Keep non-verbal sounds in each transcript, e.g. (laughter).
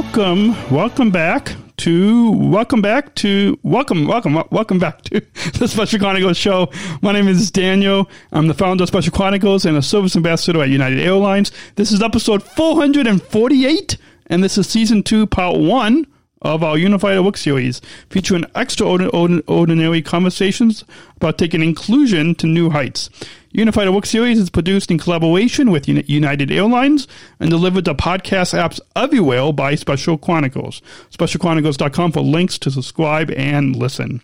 Welcome, welcome back to welcome back to welcome, welcome, welcome back to (laughs) the Special Chronicles show. My name is Daniel. I'm the founder of Special Chronicles and a service ambassador at United Airlines. This is episode 448, and this is season two, part one of our Unified at Work series, featuring extraordinary conversations about taking inclusion to new heights. Unified at Work series is produced in collaboration with United Airlines and delivered to podcast apps everywhere by Special Chronicles. SpecialChronicles.com for links to subscribe and listen.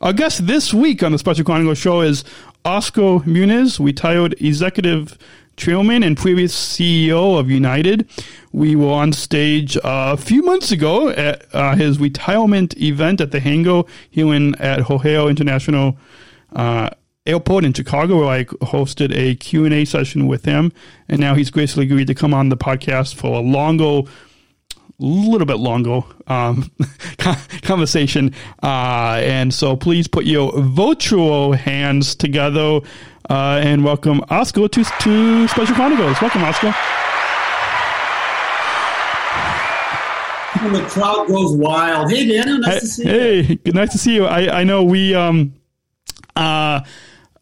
Our guest this week on the Special Chronicles show is Oscar Munoz, retired executive chairman and previous CEO of United. We were on stage uh, a few months ago at uh, his retirement event at the Hango here in at O'Hare International uh, Airport in Chicago, where I hosted a Q&A session with him. And now he's graciously agreed to come on the podcast for a longer little bit longer um, (laughs) conversation. Uh, and so please put your virtual hands together uh, and welcome Oscar to, to Special Chronicles. Welcome, Oscar. And the crowd goes wild. Hey, Daniel, nice Hey, to see you. hey, good, nice to see you. I, I know we um uh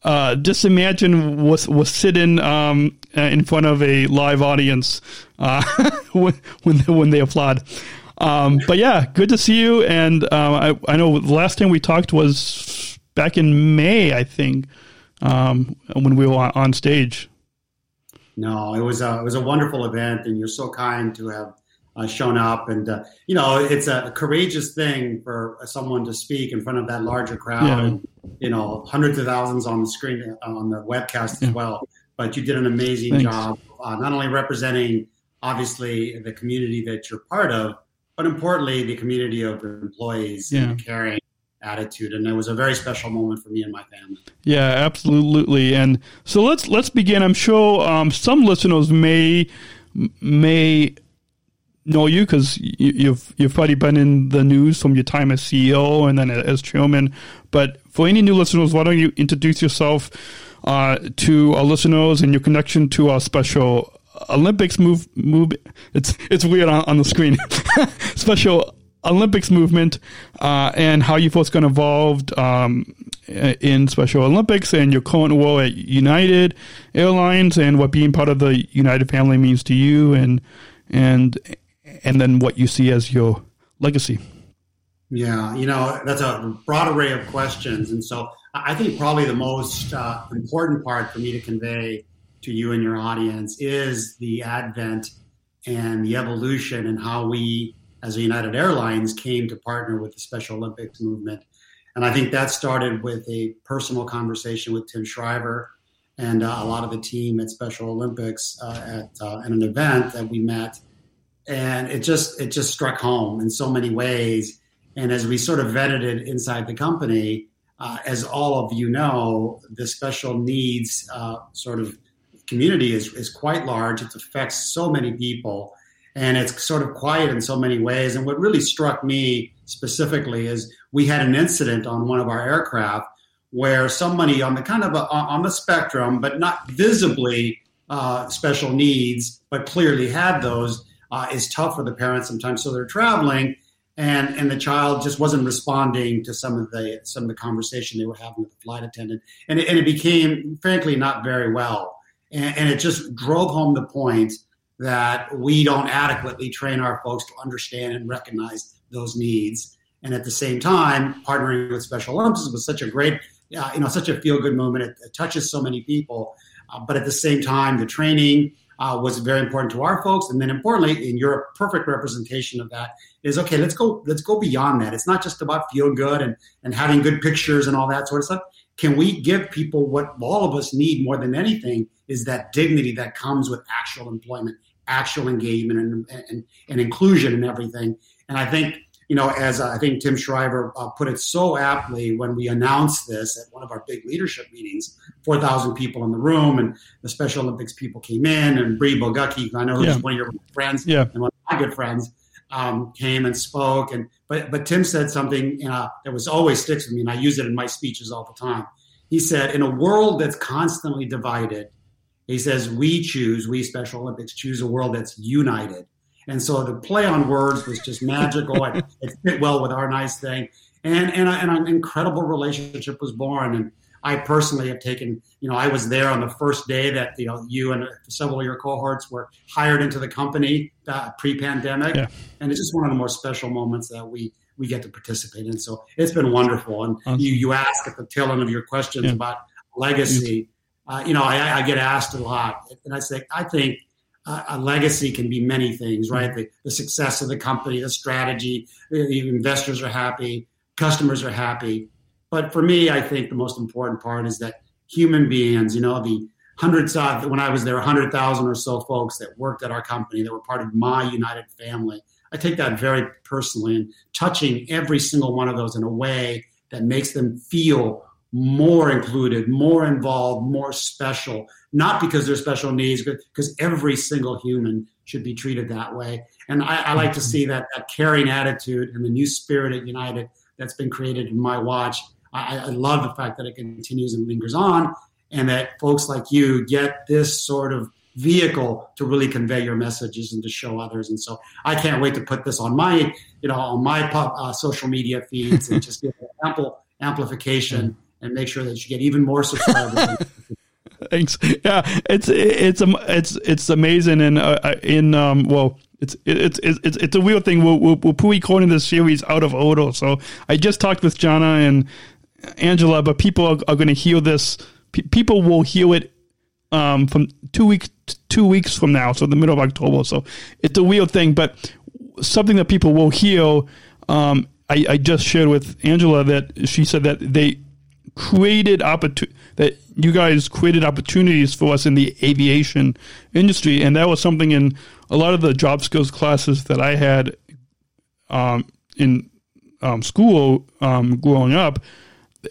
uh just imagine was was sitting um uh, in front of a live audience uh (laughs) when when they, when they applaud. Um, but yeah, good to see you. And um, I I know the last time we talked was back in May, I think, um, when we were on, stage. No, it was a it was a wonderful event, and you're so kind to have uh, shown up. And uh, you know, it's a courageous thing for someone to speak in front of that larger crowd, Yeah. and you know, hundreds of thousands on the screen on the webcast Yeah. as well. But you did an amazing Thanks. job, uh, not only representing obviously the community that you're part of, but importantly the community of employees Yeah. and caring attitude. And it was a very special moment for me and my family. Yeah, absolutely. And so let's let's begin. I'm sure um, some listeners may may know you because you, you've you've probably been in the news from your time as CEO and then as chairman. But for any new listeners, why don't you introduce yourself uh, to our listeners and your connection to our special Olympics move move? It's it's weird on, on the screen. (laughs) special Olympics movement uh, and how you folks got involved um, in Special Olympics and your current role at United Airlines and what being part of the United family means to you and and and then what you see as your legacy. Yeah, you know, that's a broad array of questions. And so I think probably the most uh, important part for me to convey to you and your audience is the advent and the evolution and how we, as United Airlines, came to partner with the Special Olympics movement. And I think that started with a personal conversation with Tim Shriver and uh, a lot of the team at Special Olympics uh, at, uh, at an event that we met. And it just it just struck home in so many ways. And as we sort of vetted it inside the company, uh, as all of you know, the special needs uh, sort of community is, is quite large. It affects so many people and it's sort of quiet in so many ways. And what really struck me specifically is we had an incident on one of our aircraft where somebody on the kind of a, on the spectrum, but not visibly uh, special needs, but clearly had those, uh, is tough for the parents sometimes. So they're traveling and and the child just wasn't responding to some of the some of the conversation they were having with the flight attendant, and it, and it became frankly not very well, and, and it just drove home the point that we don't adequately train our folks to understand and recognize those needs, and at the same time, partnering with Special Olympics was such a great, uh, you know, such a feel good moment. It, it touches so many people, uh, but at the same time, the training uh, was very important to our folks. And then importantly, and you're a perfect representation of that, is okay, let's go, let's go beyond that. It's not just about feel good and, and having good pictures and all that sort of stuff. can we give people what all of us need more than anything is that dignity that comes with actual employment, actual engagement, and, and, and inclusion and everything. And I think you know, as I think Tim Shriver uh, put it so aptly when we announced this at one of our big leadership meetings, 4,000 people in the room, and the Special Olympics people came in, and Bree Bogucki, I know yeah. one of your friends yeah. and one of my good friends, um, came and spoke. And but but Tim said something uh, that was always sticks with me, and I use it in my speeches all the time. He said, "In a world that's constantly divided, he says we choose, we Special Olympics choose a world that's united." And so the play on words was just magical. it, it, fit well with our nice thing. And, and, and an incredible relationship was born. And I personally have taken, you know, I was there on the first day that, you know, you and several of your cohorts were hired into the company uh, pre pandemic. Yeah. And it's just one of the more special moments that we, we get to participate in. So it's been wonderful. And you, you ask at the tail end of your questions yeah. about legacy. Uh, you know, I, I, get asked a lot. And I say, I think a legacy can be many things, right? The, the success of the company, the strategy, the, the, investors are happy, customers are happy. But for me, I think the most important part is that human beings, you know, the hundreds of, when I was there, 100,000 or so folks that worked at our company that were part of my United family. I take that very personally and touching every single one of those in a way that makes them feel more included, more involved, more special, not because they're special needs, but because every single human should be treated that way. And I, I like to see that, that caring attitude and the new spirit at United that's been created in my watch. I, I love the fact that it continues and lingers on, and that folks like you get this sort of vehicle to really convey your messages and to show others. And so I can't wait to put this on my, you know, on my uh, social media feeds and just give ample amplification and make sure that you get even more subscribers. (laughs) Thanks. Yeah, it's it's it's it's amazing, and uh, uh, in um well. It's it's it's it's a weird thing. We're, we're, we're pre-recording this series out of Odo, so I just talked with Jana and Angela, but people are, are going to hear this. P- people will hear it um, from two weeks two weeks from now, so the middle of October. So it's a weird thing, but something that people will hear. Um, I, I just shared with Angela that she said that they created opportunity that you guys created opportunities for us in the aviation industry, and that was something in a lot of the job skills classes that I had um, in um, school um, growing up.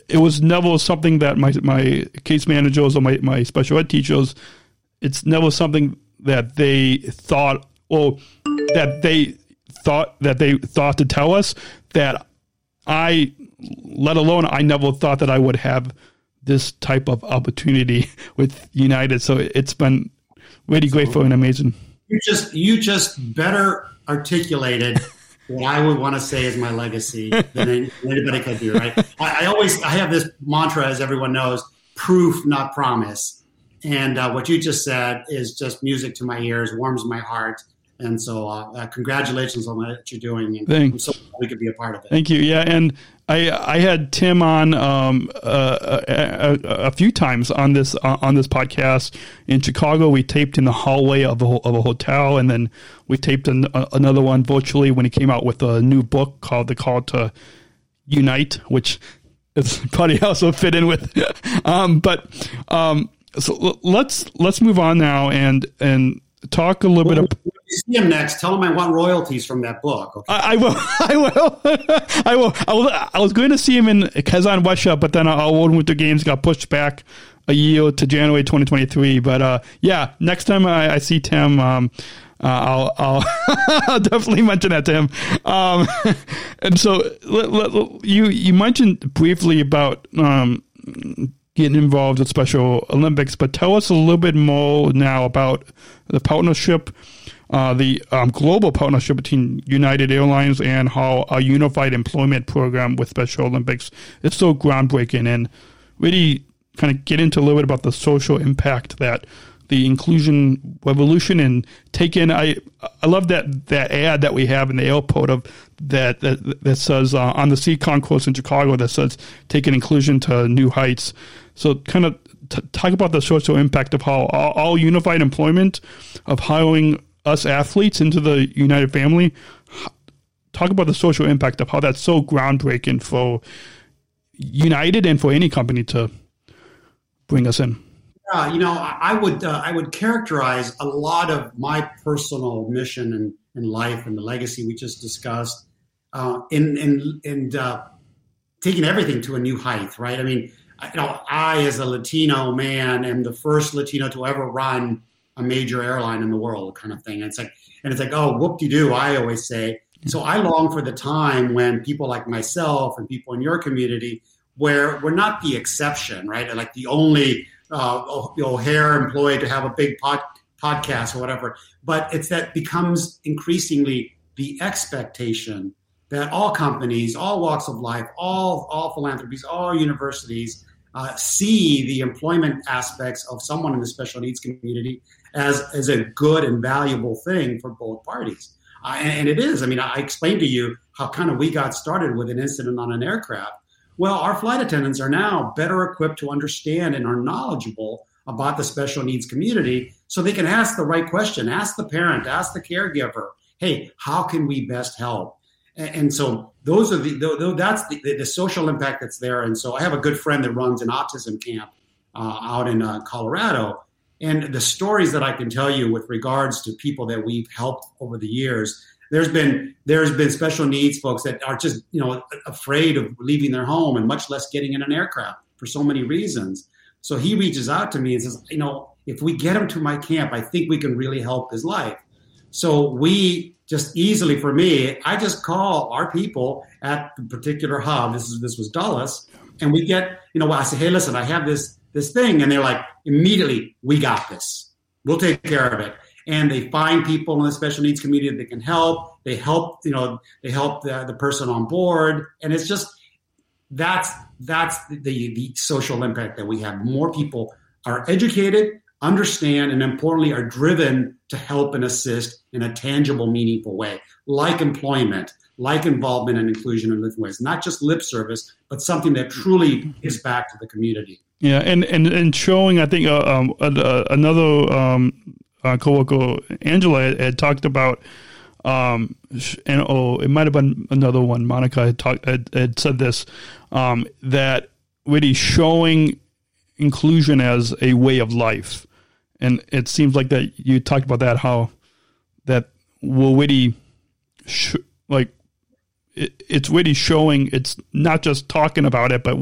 It was never something that my my case managers or my, my special ed teachers. It's never something that they thought or that they thought that they thought to tell us that I, let alone I never thought that I would have this type of opportunity (laughs) with United. So it's been really grateful and amazing. You just you just better articulated (laughs) what I would want to say is my legacy than anybody could do. Right? I, I, always I have this mantra, as everyone knows: proof, not promise. And uh, what you just said is just music to my ears, warms my heart. And so, uh, uh, congratulations on what you're doing. And Thanks. I'm so we could be a part of it. Thank you. Yeah, and I I had Tim on um, uh, a, a, a, few times on this uh, on this podcast in Chicago. We taped in the hallway of a, of a hotel, and then we taped an, another one virtually when he came out with a new book called "The Call to Unite," which is (laughs) probably also fit in with. (laughs) um, but um, so let's let's move on now and and talk a little well, bit. Of, see him next, tell him I want royalties from that book. Okay? I, I, will. (laughs) I will. (laughs) I will. I will. I was going to see him in Kazan, Russia, but then our World Winter Games got pushed back a year to January 2023. But uh, yeah, next time I, I see Tim, um, uh, I'll, I'll, (laughs) I'll, definitely mention that to him. Um, and so you you mentioned briefly about um, getting involved with Special Olympics, but tell us a little bit more now about the partnership uh, the um, global partnership between United Airlines and how a unified employment program with Special Olympics is so groundbreaking and really kind of get into a little bit about the social impact that the inclusion revolution and take in. I I love that that ad that we have in the airport of that that, that says uh, on the sea concourse in Chicago that says taking inclusion to new heights. So kind of t- talk about the social impact of how all, all unified employment of hiring us athletes into the United family. Talk about the social impact of how that's so groundbreaking for United and for any company to bring us in? Yeah, you know, I would uh, I would characterize a lot of my personal mission and in, in life and the legacy we just discussed uh, in in in uh, taking everything to a new height. Right? I mean, you know, I as a Latino man am the first Latino to ever run a major airline in the world, kind of thing. And it's like, and it's like, oh, whoop de doo. I always say. So I long for the time when people like myself and people in your community, where we're not the exception, right? Like the only uh, O'Hare employee to have a big pod, podcast or whatever. But it's that becomes increasingly the expectation that all companies, all walks of life, all all philanthropies, all universities uh, see the employment aspects of someone in the special needs community as as a good and valuable thing for both parties. Uh, and, it is. I mean, I explained to you how kind of we got started with an incident on an aircraft. Well, our flight attendants are now better equipped to understand and are knowledgeable about the special needs community so they can ask the right question, ask the parent, ask the caregiver, hey, how can we best help? And, and so those are the, the that's the, the, social impact that's there. And so I have a good friend that runs an autism camp uh, out in uh, Colorado. And the stories that I can tell you with regards to people that we've helped over the years, there's been there's been special needs folks that are just you know afraid of leaving their home and much less getting in an aircraft for so many reasons. So he reaches out to me and says, you know, if we get him to my camp, I think we can really help his life. So we just easily for me, I just call our people at the particular hub. This is this was Dallas, and we get you know I say, hey, listen, I have this this thing, and they're like immediately, we got this. We'll take care of it and they find people in the special needs community that can help. They help, you know, they help the, the person on board, and it's just that's that's the, the social impact that we have. More people are educated, understand, and importantly, are driven to help and assist in a tangible, meaningful way, like employment, like involvement and inclusion in living ways, not just lip service, but something that truly gives back to the community. Yeah, and and, and showing, I think, uh, um, uh, another um, uh, coworker Angela had, had talked about, um, and oh, it might have been another one. Monica had talked had, had said this um, that really showing inclusion as a way of life, and it seems like that you talked about that how that will really sh- like it, it's really showing it's not just talking about it, but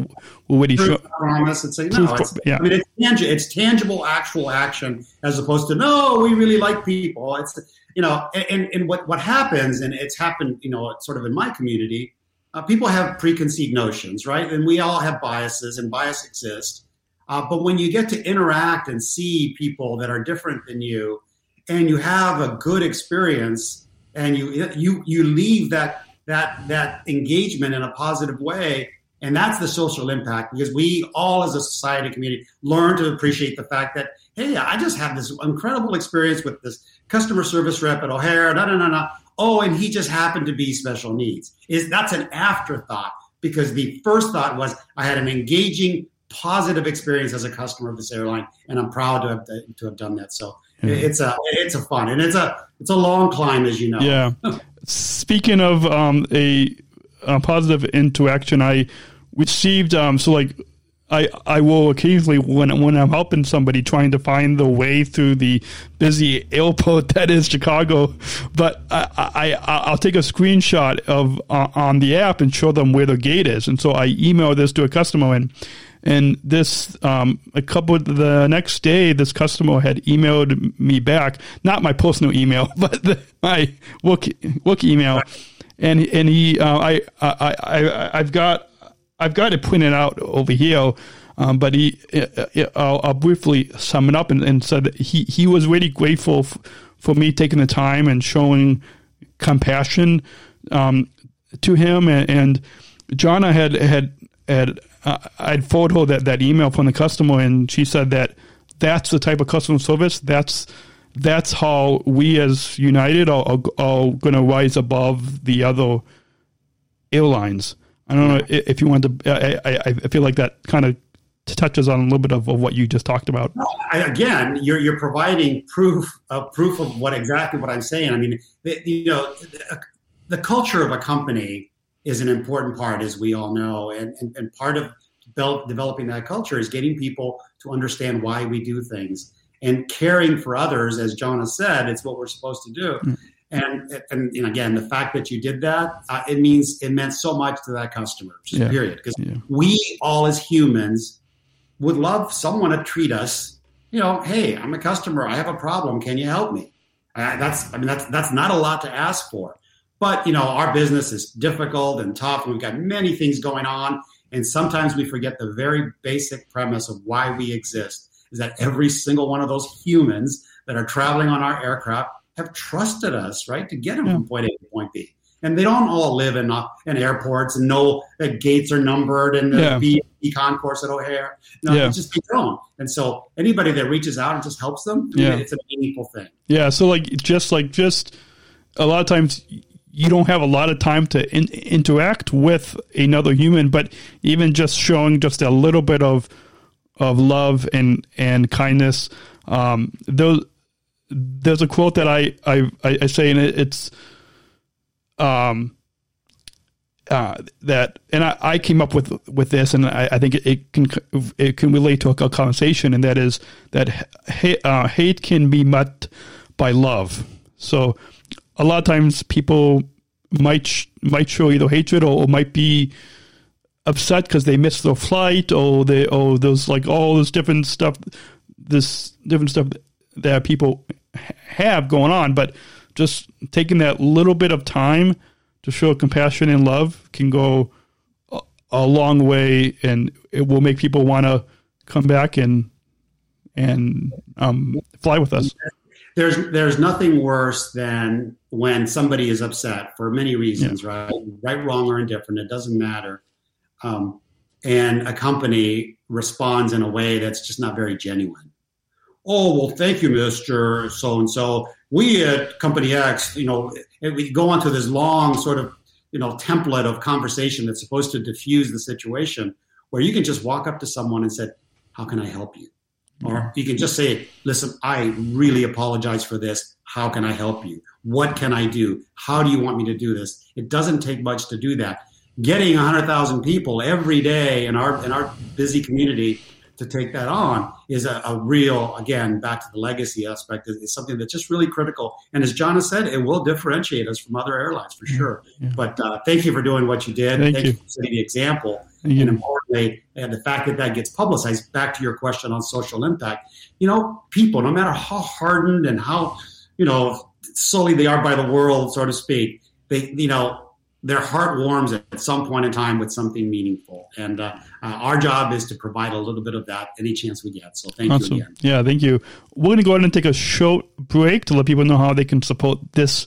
really showing. Promise. It's, a, no, it's, yeah. I mean, it's tangible, it's tangible, actual action as opposed to no, we really like people. It's you know, and and what what happens, and it's happened, you know, sort of in my community. Uh, people have preconceived notions, right? And we all have biases, and bias exists. Uh, but when you get to interact and see people that are different than you, and you have a good experience, and you you you leave that that that engagement in a positive way. And that's the social impact because we all as a society community learn to appreciate the fact that hey i just had this incredible experience with this customer service rep at o'hare no no no no oh and he just happened to be special needs. Is that's an afterthought because the first thought was i had an engaging positive experience as a customer of this airline and i'm proud to have, to have done that. So it's a it's a fun and it's a it's a long climb as you know. Yeah (laughs) speaking of um, a, a, positive interaction, I received um, so like I I will occasionally when when I'm helping somebody trying to find the way through the busy airport (laughs) that is Chicago, but I, I I'll take a screenshot of uh, on the app and show them where the gate is, and so I email this to a customer and and this, um, a couple the next day, this customer had emailed me back, not my personal email, (laughs) but the, my work work email, and and he, uh, I, I, I, I've got, I've got it printed out over here. Um, but he, uh, uh, I'll, I'll, briefly sum it up and, and said he, he was really grateful f- for me taking the time and showing compassion um, to him. And, and Jonna had had had uh, I'd forward her that, that email from the customer, and she said that that's the type of customer service. That's that's how we as United are, are, are going to rise above the other airlines. I don't know if you want to. I, I, I feel like that kind of touches on a little bit of, of what you just talked about. Again, you're you're providing proof of proof of what exactly what I'm saying. I mean, you know, the, the culture of a company is an important part, as we all know. And, and, and part of developing that culture is getting people to understand why we do things and caring for others, as Jonah said, it's what we're supposed to do. Mm. And, and, and again, the fact that you did that, uh, it means it meant so much to that customer. Yeah. Period. Because yeah. we all as humans would love someone to treat us. You know, hey, I'm a customer. I have a problem. Can you help me? Uh, that's I mean that's that's not a lot to ask for. But you know, our business is difficult and tough, and we've got many things going on. And sometimes we forget the very basic premise of why we exist is that every single one of those humans that are traveling on our aircraft have trusted us, right, to get them yeah. from point A to point B. And they don't all live in, uh, in airports and know that gates are numbered and the yeah. VIP concourse at O'Hare. No, yeah. it's just they don't. And so anybody that reaches out and just helps them, yeah. it's a meaningful thing. Yeah. So like just like just a lot of times you don't have a lot of time to in, interact with another human, but even just showing just a little bit of of love and and kindness. Um, those there's a quote that I I, I say, and it, it's um uh, that, and I, I, came up with with this, and I, I think it, it, can it can relate to a, conversation, and that is that hate, uh, hate can be met by love. So a lot of times people might might show either hatred or, or might be upset because they missed their flight or they oh there's like all this different stuff this different stuff that people have going on. But just taking that little bit of time to show compassion and love can go a, a long way and it will make people want to come back and and um, fly with us there's there's nothing worse than when somebody is upset for many reasons, yeah. right? Right, wrong, or indifferent. It doesn't matter. Um, and a company responds in a way that's just not very genuine. Oh well, thank you, Mister So and So. We at Company X, you know, we go on to this long sort of you know template of conversation that's supposed to diffuse the situation, where you can just walk up to someone and say, "How can I help you?" Or uh-huh. you can just say, listen, I really apologize for this. How can I help you? What can I do? How do you want me to do this? It doesn't take much to do that. Getting 100,000 people every day in our, in our busy community to take that on is a, a, real, again, back to the legacy aspect, is, is, something that's just really critical. And as John has said, it will differentiate us from other airlines for sure. Yeah. But uh, thank you for doing what you did. Thank, thank you. you. for setting the example. And importantly, and the fact that that gets publicized, back to your question on social impact, you know, people, no matter how hardened and how, you know, sullied they are by the world, so to speak, they, you know, their heart warms at some point in time with something meaningful. And uh, uh, our job is to provide a little bit of that any chance we get. So thank awesome. you again. Yeah, thank you. We're going to go ahead and take a short break to let people know how they can support this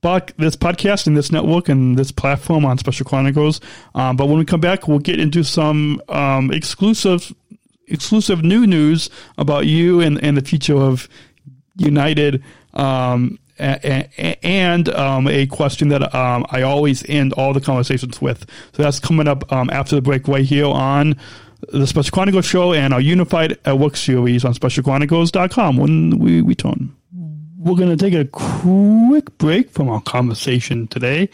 this podcast and this network and this platform on Special Chronicles. Um, but when we come back, we'll get into some um, exclusive exclusive new news about you and, and the future of United. Um, and um, a question that um, I always end all the conversations with. So that's coming up um, after the break right here on the Special Chronicles show and our Unified at Work series on specialchronicles.com when we return. We're going to take a quick break from our conversation today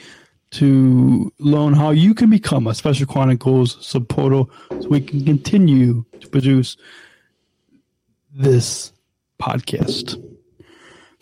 to learn how you can become a Special Chronicles supporter so we can continue to produce this podcast.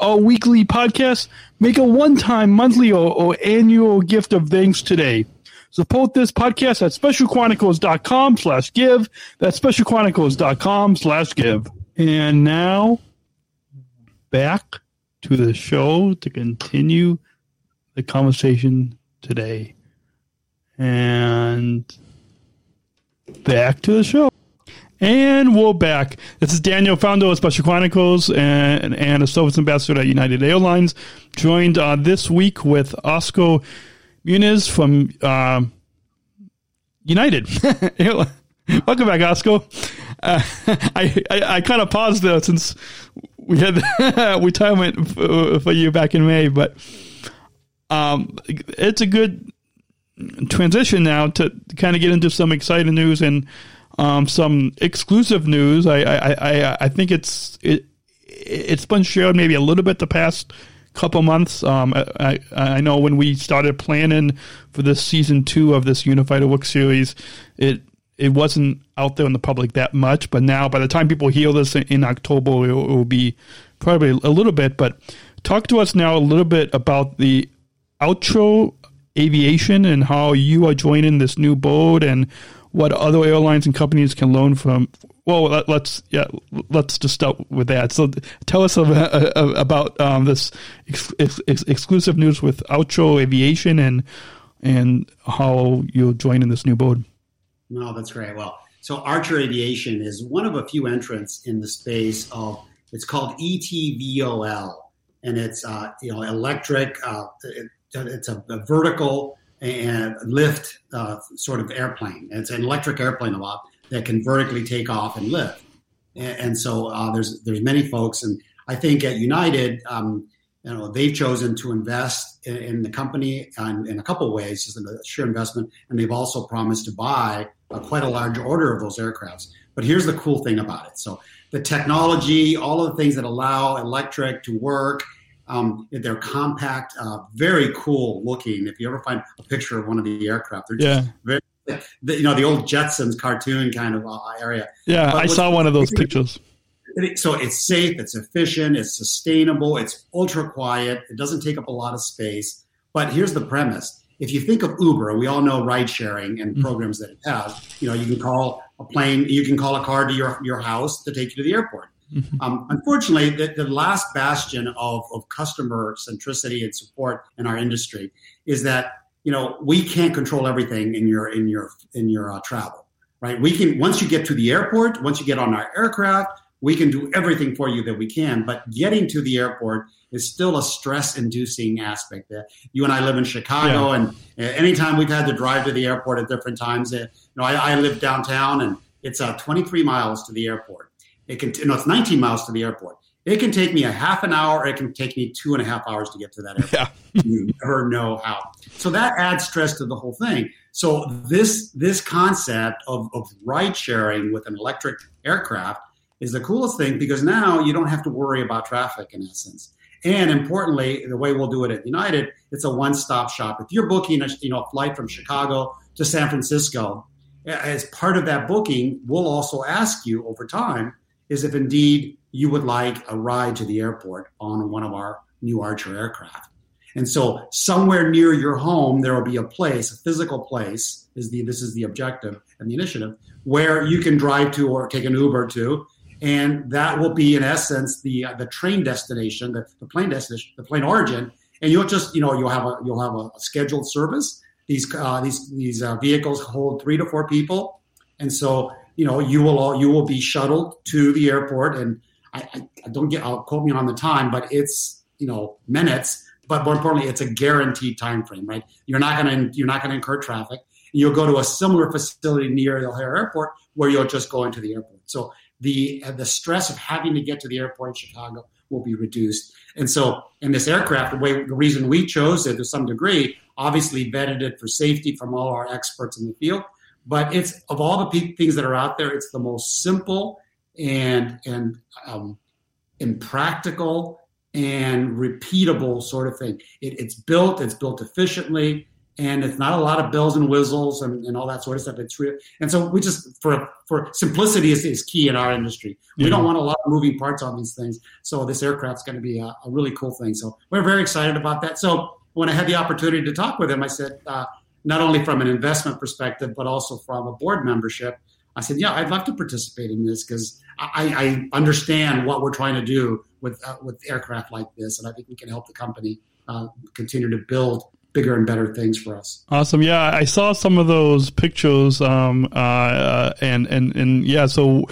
our weekly podcast, make a one-time monthly or, or annual gift of thanks today. Support this podcast at specialchronicles.com slash give. That's specialchronicles.com slash give. And now back to the show to continue the conversation today. And back to the show. And we're back. This is Daniel, founder of Special Chronicles and, and a service ambassador at United Airlines, joined uh, this week with Oscar Munoz from uh, United. (laughs) Welcome back, Oscar. Uh, (laughs) I, I, I kind of paused there since we had (laughs) retirement for, for you back in May, but um, it's a good transition now to kind of get into some exciting news and um, some exclusive news. I, I, I, I think it's it it's been shared maybe a little bit the past couple months. Um, I, I know when we started planning for this season two of this Unified Work series, it it wasn't out there in the public that much. But now, by the time people hear this in, in October, it will, it will be probably a little bit. But talk to us now a little bit about the Archer Aviation and how you are joining this new boat and what other airlines and companies can learn from. Well, let, us yeah, let's just start with that. So, tell us about, about um, this ex- ex- exclusive news with Archer Aviation and and how you'll join in this new boat. No, that's great. Well, so Archer Aviation is one of a few entrants in the space of it's called eVTOL, and it's uh, you know electric. Uh, it, it's a, a vertical and lift uh, sort of airplane. It's an electric airplane a lot that can vertically take off and lift. And, so uh, there's there's many folks, and I think at United, um, you know, they've chosen to invest in, in the company in, in, a couple ways, just in a sheer investment, and they've also promised to buy a, quite a large order of those aircrafts. But here's the cool thing about it: so the technology, all of the things that allow electric to work um, they're compact, uh, very cool looking. If you ever find a picture of one of the aircraft, they're yeah. very, the, you know, the old Jetsons cartoon kind of uh, area. Yeah, but I saw one of those pictures. So it's safe, it's efficient, it's sustainable, it's ultra quiet, it doesn't take up a lot of space. But here's the premise: if you think of Uber, we all know ride sharing and mm-hmm. programs that it has. You know, you can call a plane, you can call a car to your your house to take you to the airport. Mm-hmm. Um, unfortunately, the, the, last bastion of, of customer centricity and support in our industry is that you know we can't control everything in your in your in your uh, travel, right? We can once you get to the airport, once you get on our aircraft, we can do everything for you that we can. But getting to the airport is still a stress-inducing aspect. You and I live in Chicago, yeah. and uh, anytime we've had to drive to the airport at different times, uh, you know, I, I live downtown, and it's uh, 23 miles to the airport it can, no, it's 19 miles to the airport. It can take me a half an hour. It can take me two and a half hours to get to that airport. Yeah. (laughs) you never know how. So that adds stress to the whole thing. So this this concept of, of ride sharing with an electric aircraft is the coolest thing because now you don't have to worry about traffic in essence. And importantly, the way we'll do it at United, it's a one-stop shop. If you're booking a you know a flight from Chicago to San Francisco, eh, as part of that booking, we'll also ask you over time is if indeed you would like a ride to the airport on one of our new Archer aircraft. And so somewhere near your home, there will be a place, a physical place, is the this is the objective and the initiative, where you can drive to or take an Uber to, and that will be in essence the uh, the train destination, the, the plane destination, the plane origin, and you'll just you know you'll have a you'll have a, scheduled service. These uh, these these uh, vehicles hold three to four people, and so you know, you will all, you will be shuttled to the airport, and I, I, I don't get I'll quote me on the time, but it's you know minutes. But more importantly, it's a guaranteed time frame, right? You're not gonna you're not gonna incur traffic. You'll go to a similar facility near O'Hare Airport where you'll just go into the airport. So the uh, the stress of having to get to the airport in Chicago will be reduced. And so, in this aircraft, the way the reason we chose it to some degree, obviously vetted it for safety from all our experts in the field, but it's of all the things that are out there, it's the most simple and and um, impractical and repeatable sort of thing. It, it's built, it's built efficiently, and it's not a lot of bells and whistles and, and all that sort of stuff. It's real, and so we just for for simplicity is, is key in our industry. We don't want a lot of moving parts on these things. So this aircraft's going to be a, a, really cool thing. So we're very excited about that. So when I had the opportunity to talk with him, I said. Uh, not only from an investment perspective, but also from a board membership. I said, yeah, I'd love to participate in this because I, I, understand what we're trying to do with uh, with aircraft like this, and I think we can help the company uh, continue to build bigger and better things for us. Awesome. Yeah, I saw some of those pictures. Um, uh, and and and yeah, so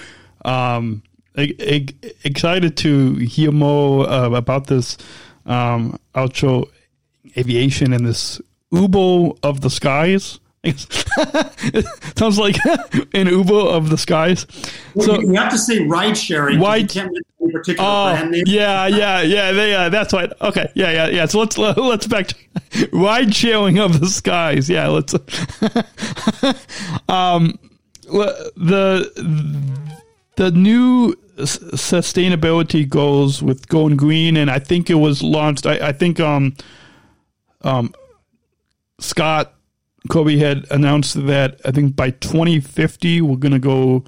um, excited to hear more uh, about this um, aviation and this Uber of the skies. (laughs) sounds like an Uber of the skies. Well, so you have to say ride sharing. Ride, particular oh. Yeah, yeah, yeah. They, uh, that's right. Okay, yeah, yeah, yeah. So let's (laughs) let's back to (laughs) ride sharing of the skies. Yeah, let's. um, the the new sustainability goals with going green, and I think it was launched. I, I think um um Scott Kirby had announced that I think by 2050 we're going to go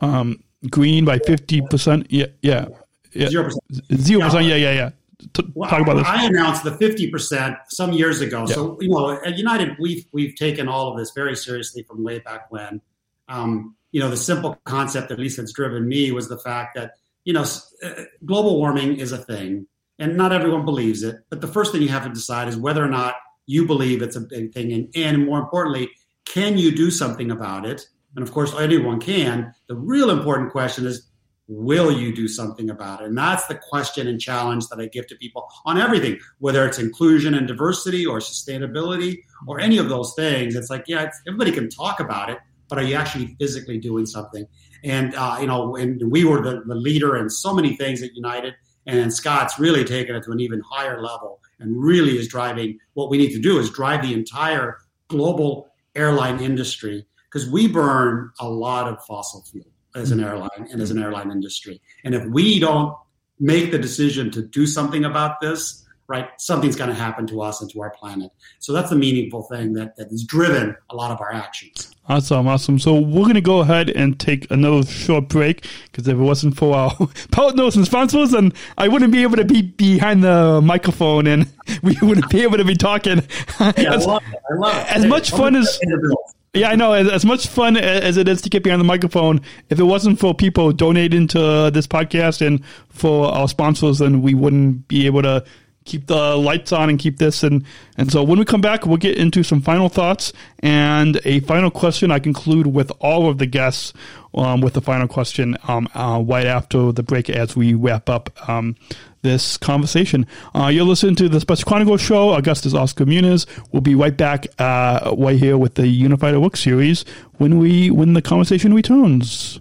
um, green by 50 percent. Yeah, yeah, zero percent. Zero percent. Yeah, yeah, yeah. T- well, talk about this. I announced the 50 percent some years ago. Yeah. So you know, at United, we've we've taken all of this very seriously from way back when. Um, you know, the simple concept, at least that's driven me, was the fact that you know, uh, global warming is a thing, and not everyone believes it. But the first thing you have to decide is whether or not you believe it's a big thing, and, and more importantly, can you do something about it? And of course, anyone can. The real important question is, will you do something about it? And that's the question and challenge that I give to people on everything, whether it's inclusion and diversity or sustainability or any of those things. It's like, yeah, it's, everybody can talk about it, but are you actually physically doing something? And, uh, you know, and we were the, the leader in so many things at United, and Scott's really taken it to an even higher level and really is driving what we need to do is drive the entire global airline industry because we burn a lot of fossil fuel as an mm-hmm. airline and as an airline industry. And if we don't make the decision to do something about this, right, something's going to happen to us and to our planet. So that's the meaningful thing that, that has driven a lot of our actions. Awesome, awesome. So we're going to go ahead and take another short break because if it wasn't for our (laughs) partners and sponsors, then I wouldn't be able to be behind the microphone and (laughs) we wouldn't be able to be talking. Yeah, as, I love it. I love it. As hey, much fun as yeah, I know. As, as, much fun as it is to get behind the microphone, if it wasn't for people donating to this podcast and for our sponsors, then we wouldn't be able to keep the lights on and keep this and and so when we come back we'll get into some final thoughts and a final question i conclude with all of the guests um, with the final question um, uh, right after the break as we wrap up um, this conversation. Uh, you're listening to the Special Chronicles show. Augustus Oscar Munoz. We'll be right back uh, right here with the Unified Work series when we when the conversation returns.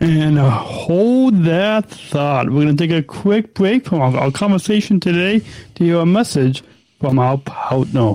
And hold that thought. We're going to take a quick break from our, our conversation today to hear a message from our partner.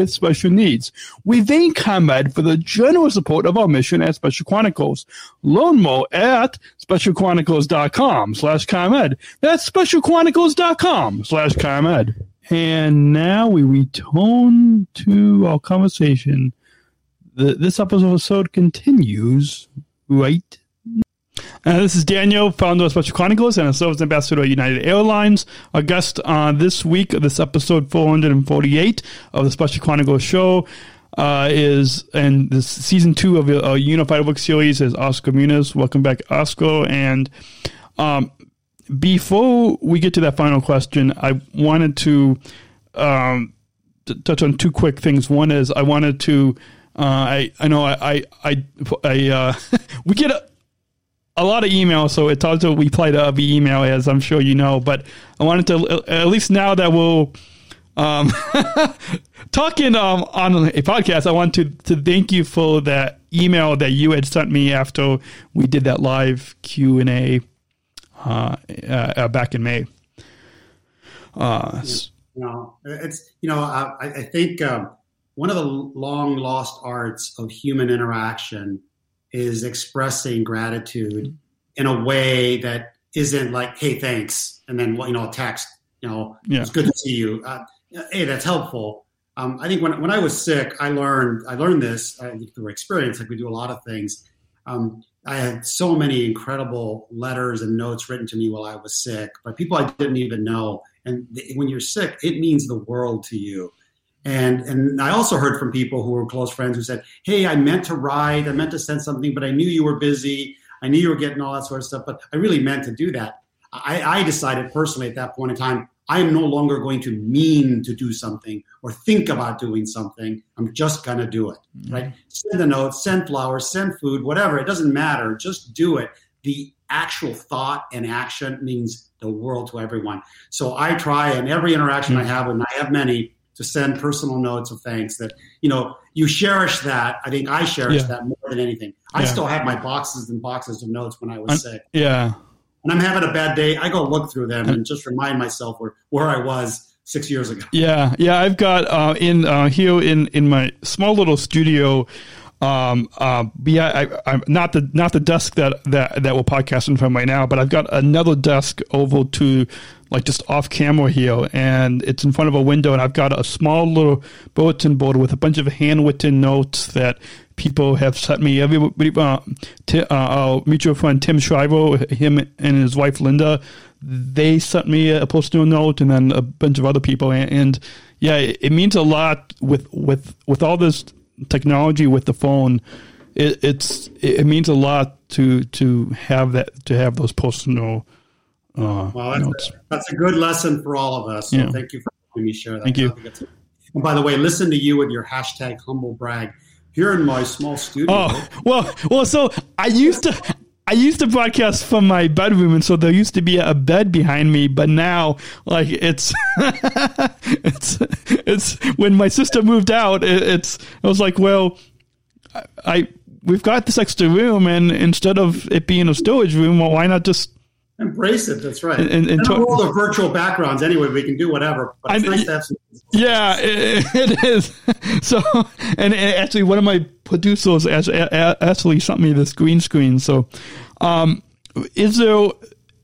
with special needs. We thank ComEd for the generous support of our mission at Special Chronicles. Learn more at specialchronicles.com slash ComEd. That's specialchronicles.com slash ComEd. And now we return to our conversation. The, this episode continues right uh, this is Daniel, founder of Special Chronicles and a service ambassador at United Airlines. Our guest uh, this week, this episode 448 of the Special Chronicles show, uh, is and this season two of a, Unified Book series is Oscar Munoz. Welcome back, Oscar. And um, before we get to that final question, I wanted to um, t- touch on two quick things. One is I wanted to. Uh, I I know I I I, I uh, (laughs) we get a, lot of email, so it's hard to reply to every email, as I'm sure you know. But I wanted to, at least now that we'll um, (laughs) talking um, on a podcast, I want to, to thank you for that email that you had sent me after we did that live Q and A uh, uh, back in May. Uh, you know, it's you know, I, I think um, one of the long lost arts of human interaction is expressing gratitude in a way that isn't like, "Hey, thanks," and then you know, a text. You know, Yeah. it's good to see you. Uh, hey, that's helpful. Um, I think when when I was sick, I learned I learned this uh, through experience. Like we do a lot of things. Um, I had so many incredible letters and notes written to me while I was sick by people I didn't even know. And th- when you're sick, it means the world to you. And and I also heard from people who were close friends who said, "Hey, I meant to write, I meant to send something, but I knew you were busy. I knew you were getting all that sort of stuff, but I really meant to do that." I, I decided personally at that point in time, I am no longer going to mean to do something or think about doing something. I'm just gonna do it. Mm-hmm. Right? Send a note, send flowers, send food, whatever. It doesn't matter. Just do it. The actual thought and action means the world to everyone. So I try in every interaction I mm-hmm. have, and I have many, to send personal notes of thanks that, you know, you cherish that. I think I cherish Yeah. that more than anything. I Yeah. still have my boxes and boxes of notes when I was I'm- sick. Yeah. And I'm having a bad day. I go look through them and just remind myself where, where I was six years ago. Yeah, yeah, I've got uh, in uh, here in in my small little studio. Um, uh, yeah, I, I'm not the not the desk that that that we're podcasting from right now, but I've got another desk over to like just off camera here, and it's in front of a window, and I've got a small little bulletin board with a bunch of handwritten notes that people have sent me. Everybody, uh, t- uh, our mutual friend Tim Shriver, him and his wife Linda, they sent me a personal note, and then a bunch of other people. And, and yeah, it, it means a lot with with with all this technology with the phone. It, it's it means a lot to to have that to have those personal uh, Well, that's, notes. a, that's a good lesson for all of us. So Yeah. thank you for letting me share that. Thank you. I think it's- And by the way, listen to you with your hashtag humble brag here in my small studio. Oh well, well. So I used to. I used to broadcast from my bedroom, and so there used to be a bed behind me. But now, like it's, (laughs) it's, it's when my sister moved out. It, it's. I was like, well, I, I we've got this extra room, and instead of it being a storage room, well, why not just Embrace it. That's right. And- and- and to- a world of virtual backgrounds, anyway, we can do whatever. But it's I- nice to have some. Yeah, it, it is. (laughs) So, and, and actually, one of my producers actually sent me this green screen. So, um, is there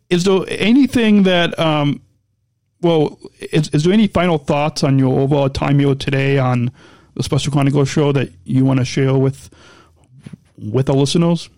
is there anything that um, well, is, is there any final thoughts on your overall time here today on the Special Chronicles show that you want to share with with our listeners?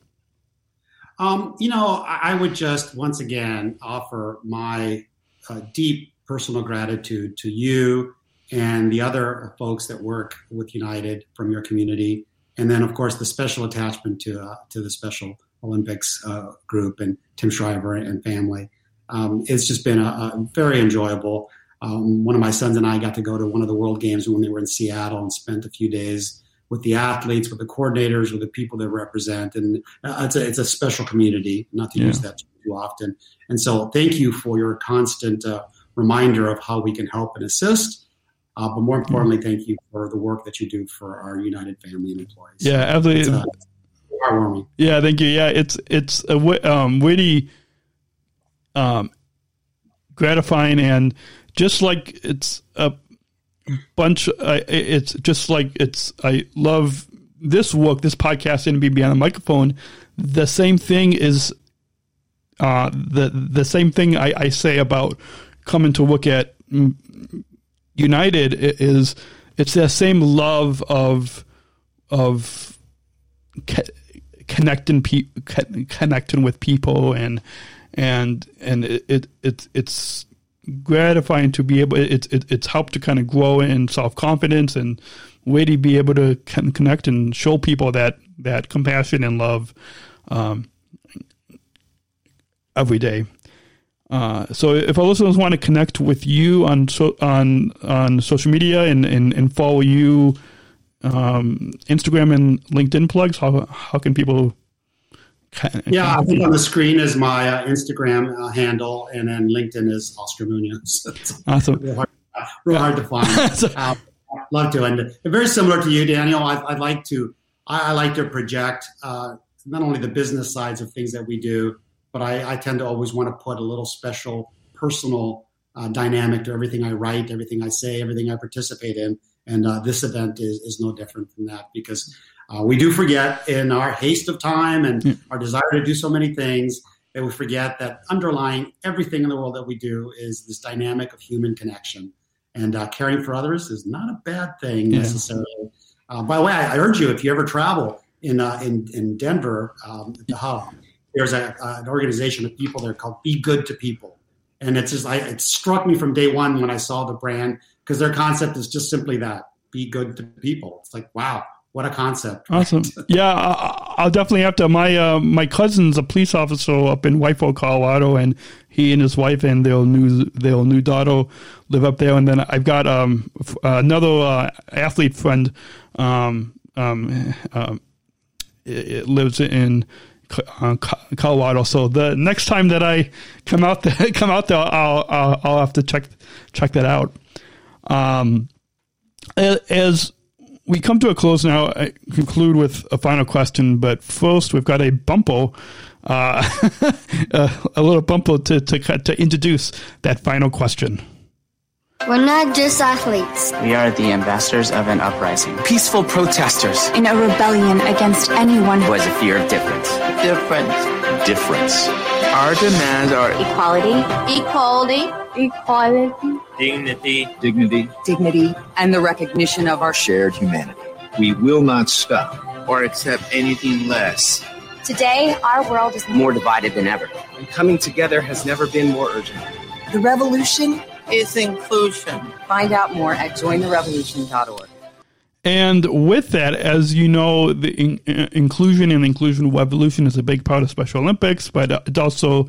Um, you know, I, I would just once again offer my uh, deep personal gratitude to you and the other folks that work with United from your community, and then of course the special attachment to uh, to the Special Olympics uh, group and Tim Shriver and family. Um, it's just been a, a very enjoyable. Um, one of my sons and I got to go to one of the World Games when they were in Seattle and spent a few days with the athletes, with the coordinators, with the people they represent, and uh, it's a it's a special community. Not to Yeah. use that too often. And so, thank you for your constant uh, reminder of how we can help and assist. Uh, but more importantly, thank you for the work that you do for our United family and employees. Yeah, absolutely. uh, heartwarming. Yeah, thank you. Yeah, it's it's a wi- um, really um, gratifying and just like it's a bunch. Uh, it's just like it's. I love this work, this podcast, and be behind the microphone. The same thing is uh, the the same thing I, I say about coming to look at United is it's that same love of of co- connecting pe- co- connecting with people and and and it, it it's gratifying to be able it's it, it's helped to kind of grow in self confidence and way to be able to con- connect and show people that that compassion and love um, every day. Uh, so if our listeners want to connect with you on so, on on social media and, and, and follow you, um, Instagram and LinkedIn plugs, how how can people? Yeah, I think on the screen is my uh, Instagram uh, handle, and then LinkedIn is Oscar Munoz. (laughs) Awesome. real hard, real hard to find. (laughs) Uh, love to, and very similar to you, Daniel. I, I'd like to, I, I like to project uh, not only the business sides of things that we do, but I, I tend to always want to put a little special personal uh, dynamic to everything I write, everything I say, everything I participate in. And uh, this event is, is no different from that because Uh, we do forget in our haste of time and our desire to do so many things that we forget that underlying everything in the world that we do is this dynamic of human connection. And uh, caring for others is not a bad thing Yeah. necessarily. Uh, by the way, I, I urge you if you ever travel in uh, in, in Denver, um, at the hub, there's a, an organization of people there called Be Good to People, and it's just I, it struck me from day one when I saw the brand because their concept is just simply that: be good to people. It's like wow, what a concept! Awesome. (laughs) Yeah, I, I'll definitely have to. My uh, my cousin's a police officer up in Whiteville, Colorado, and he and his wife and their new their new daughter live up there. And then I've got um f- another uh, athlete friend, um um, um it, it lives in uh, Colorado. So the next time that I come out there, (laughs) come out there, I'll I'll, I'll have to check check that out. Um, as we come to a close now, I conclude with a final question. But first, we've got a bumpo, uh, a, (laughs) a little bumpo to, to to introduce that final question. We're not just athletes. We are the ambassadors of an uprising Peaceful protesters. in a rebellion against anyone who has a fear of difference. Difference. difference. Our demands are equality, Equality. Equality, Dignity, dignity. dignity, and the recognition of our Shared humanity. We will not stop. or accept anything less. Today, our world is More divided than ever. And coming together has never been more urgent. The revolution. Is inclusion. Find out more at jointherevolution.org. And with that, as you know, the in, uh, inclusion and inclusion revolution is a big part of Special Olympics, but uh, it's also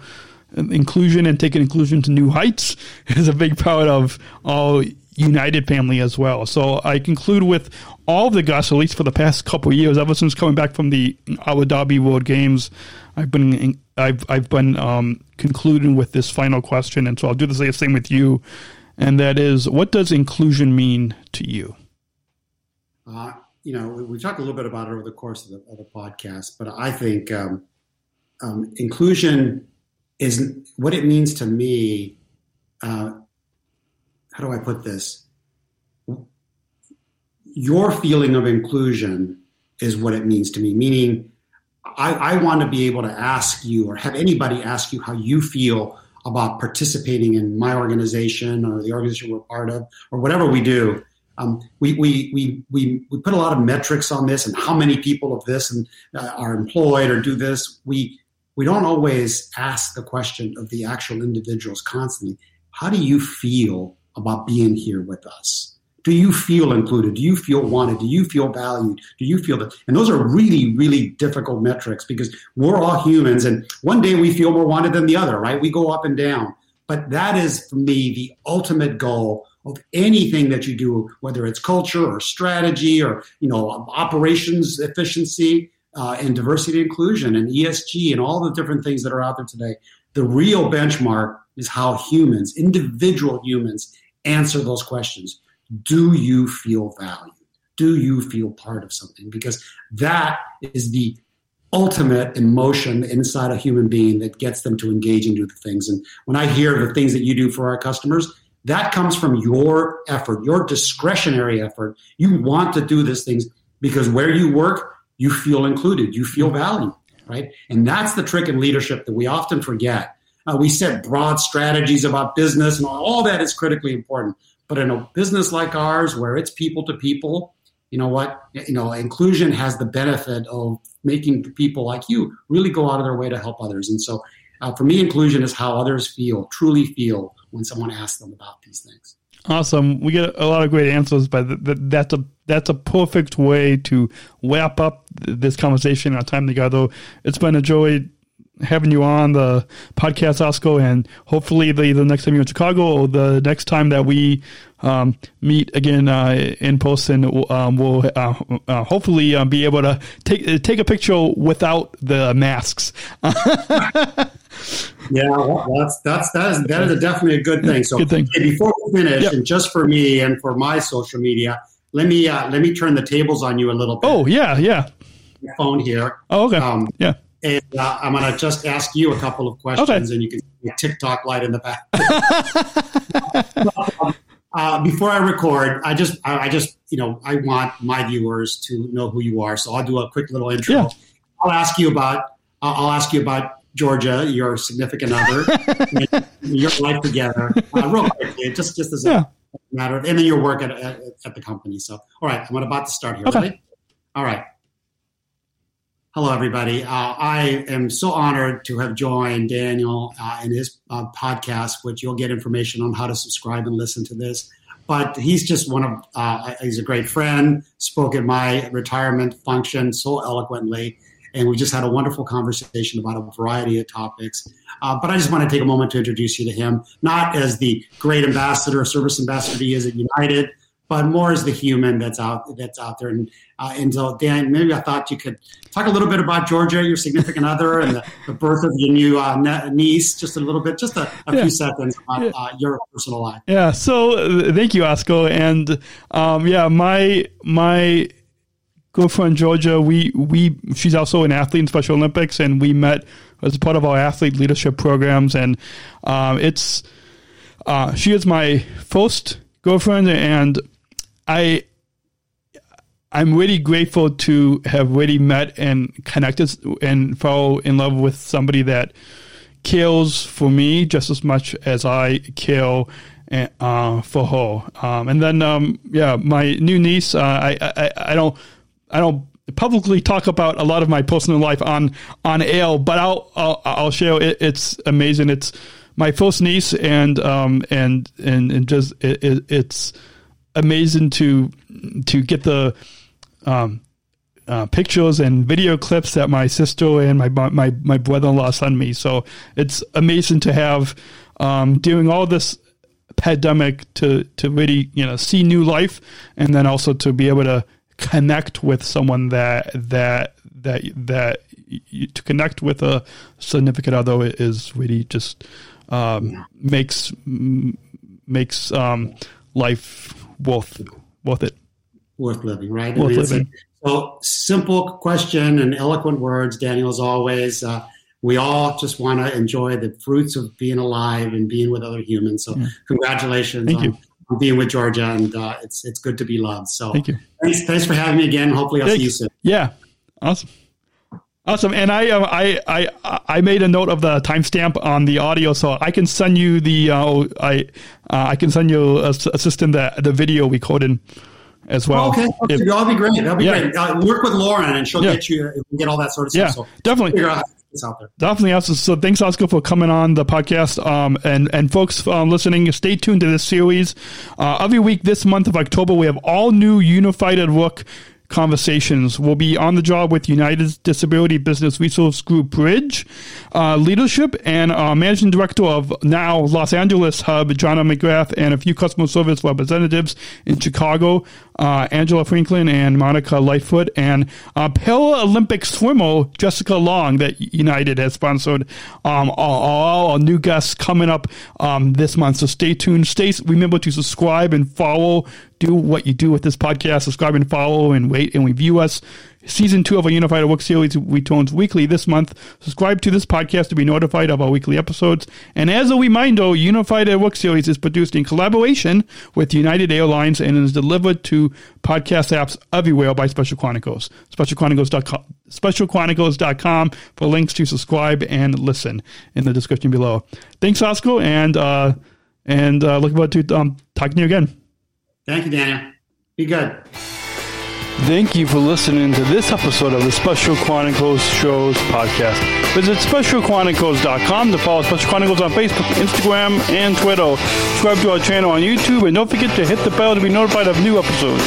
inclusion and taking inclusion to new heights (laughs) is a big part of all United family as well. So I conclude with all the guests, at least for the past couple years, ever since coming back from the Abu Dhabi World Games, I've been I've I've been um, concluding with this final question, and so I'll do the same with you, and that is, what does inclusion mean to you? Uh, you know, we, we talked a little bit about it over the course of the, of the podcast, but I think um, um, inclusion is what it means to me. Uh, how do I put this? Your feeling of inclusion is what it means to me, meaning I, I want to be able to ask you or have anybody ask you how you feel about participating in my organization or the organization we're part of or whatever we do. Um, we, we, we, we, we put a lot of metrics on this and how many people of this and uh, are employed or do this. We, we don't always ask the question of the actual individuals constantly. How do you feel about being here with us? Do you feel included? Do you feel wanted? Do you feel valued? Do you feel that? And those are really, really difficult metrics because we're all humans and one day we feel more wanted than the other, right? We go up and down. But that is for me the ultimate goal of anything that you do, whether it's culture or strategy or you know operations efficiency uh, and diversity inclusion and ESG and all the different things that are out there today. The real benchmark is how humans, individual humans, answer those questions. Do you feel valued? Do you feel part of something? Because that is the ultimate emotion inside a human being that gets them to engage and do the things. And when I hear the things that you do for our customers, that comes from your effort, your discretionary effort. You want to do these things because where you work, you feel included, you feel valued, right? And that's the trick in leadership that we often forget. Uh, we set broad strategies about business, and all, all that is critically important. But in a business like ours, where it's people to people, you know what? You know, inclusion has the benefit of making people like you really go out of their way to help others. And so, uh, for me, inclusion is how others feel, truly feel, when someone asks them about these things. Awesome. We get a lot of great answers, but th- th- that's a that's a perfect way to wrap up th- this conversation. Our time together. It's been a joy having you on the podcast, Oscar, and hopefully the the next time you're in Chicago or the next time that we um, meet again uh, in person, um, we'll uh, uh, hopefully uh, be able to take take a picture without the masks. (laughs) Yeah, well, that's that's that is that is definitely a good thing. So Good thing. before finish, Yep. and just for me and for my social media, let me uh, let me turn the tables on you a little bit. oh yeah, yeah. Phone here, Oh okay. Um, yeah. and uh, I'm going to just ask you a couple of questions, Okay. and you can see a TikTok light in the back. (laughs) um, uh, before I record, I just, I, I just, you know, I want my viewers to know who you are. So I'll do a quick little intro. Yeah. I'll ask you about, I'll ask you about Georgia, your significant other, (laughs) your life together, uh, real quickly, just, just as a matter of, and then your work at, at, at the company. So, all right, I'm about to start here. Okay. Ready? All right. Hello, everybody. Uh, I am so honored to have joined Daniel uh, in his uh, podcast, which you'll get information on how to subscribe and listen to this. But he's just one of, uh, he's a great friend, spoke at my retirement function so eloquently, and we just had a wonderful conversation about a variety of topics. Uh, but I just want to take a moment to introduce you to him, not as the great ambassador, service ambassador he is at United, but more as the human that's out that's out there. And, uh, and so, Dan, maybe I thought you could talk a little bit about Georgia, your significant other, and the, the birth of your new uh, niece. Just a little bit, just a, a Yeah. few seconds on uh, your personal life. Yeah. So uh, thank you, Osco. And um, yeah, my my girlfriend Georgia, we we she's also an athlete in Special Olympics, and we met as part of our athlete leadership programs. And um, it's uh, she is my first girlfriend, and I. I'm really grateful to have really met and connected and fell in love with somebody that kills for me just as much as I kill uh, for her. Um, and then, um, yeah, my new niece. Uh, I, I I don't I don't publicly talk about a lot of my personal life on on air, but I'll I'll, I'll share. It, it's amazing. It's my first niece, and um and and, and just it, it, it's amazing to to get the um uh, pictures and video clips that my sister and my my my brother-in-law sent me. So it's amazing to have um, during all this pandemic to to really you know see new life, and then also to be able to connect with someone that that that that you, to connect with a significant other is really just um, makes m- makes um, life worth worth it. Worth living, right? Worth it's- living. So, simple question and eloquent words, Daniel, as always. Uh, we all just want to enjoy the fruits of being alive and being with other humans. So, Yeah. congratulations Thank on, you. Being with Georgia, and uh, it's it's good to be loved. So, Thank you. thanks thanks for having me again. Hopefully, I'll Thank see you soon. Yeah, awesome, awesome. And I, um, I, I, I made a note of the timestamp on the audio, so I can send you the, uh, I, uh, I can send you a, assistant the the video we coded as well. okay, okay. If- that'll be great. That'll be Yeah. great. Uh, work with Lauren, and she'll Yeah. get you get all that sort of stuff. Yeah, so definitely. Figure out there. Definitely awesome. So thanks, Oscar, for coming on the podcast. Um, and, and folks um, listening, stay tuned to this series. Uh, every week this month of October, we have all new Unified at Work conversations. We'll be on the job with United Disability Business Resource Group Bridge uh, Leadership and uh, Managing Director of now Los Angeles Hub, John McGrath, and a few customer service representatives in Chicago, uh, Angela Franklin and Monica Lightfoot, and uh, Paralympic swimmer Jessica Long that United has sponsored. Um, all, new guests coming up um, this month. So stay tuned. Stay. Remember to subscribe and follow. Do what you do with this podcast. Subscribe and follow and wait and review us. Season two of our Unified Work series returns weekly this month. Subscribe to this podcast to be notified of our weekly episodes. And as a reminder, Unified at Work series is produced in collaboration with United Airlines and is delivered to podcast apps everywhere by Special Chronicles. SpecialChronicles.com, SpecialChronicles.com for links to subscribe and listen in the description below. Thanks, Oscar, and uh, and uh, forward to um, talking to you again. Thank you, Daniel. Be good. Thank you for listening to this episode of the Special Chronicles Shows podcast. Visit specialchronicles.com to follow Special Chronicles on Facebook, Instagram, and Twitter. Subscribe to our channel on YouTube, and don't forget to hit the bell to be notified of new episodes.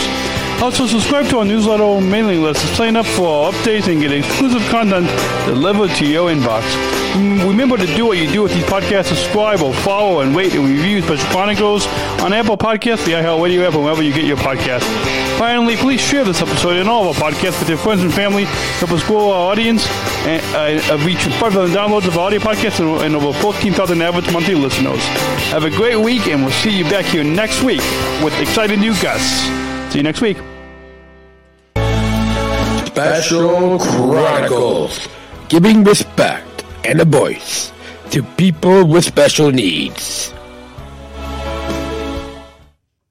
Also, subscribe to our newsletter mailing list to sign up for our updates and get exclusive content delivered to your inbox. Mm, Remember to do what you do with these podcasts. Subscribe or follow and rate and review Special Chronicles on Apple Podcasts, the iHeartRadio app, and wherever you get your podcasts. Finally, please share this episode and all of our podcasts with your friends and family. Help us grow our audience and uh, reach 5,000 downloads of our audio podcasts and, and over 14,000 average monthly listeners. Have a great week, and we'll see you back here next week with exciting new guests. See you next week. Special Chronicles, giving respect and a voice to people with special needs.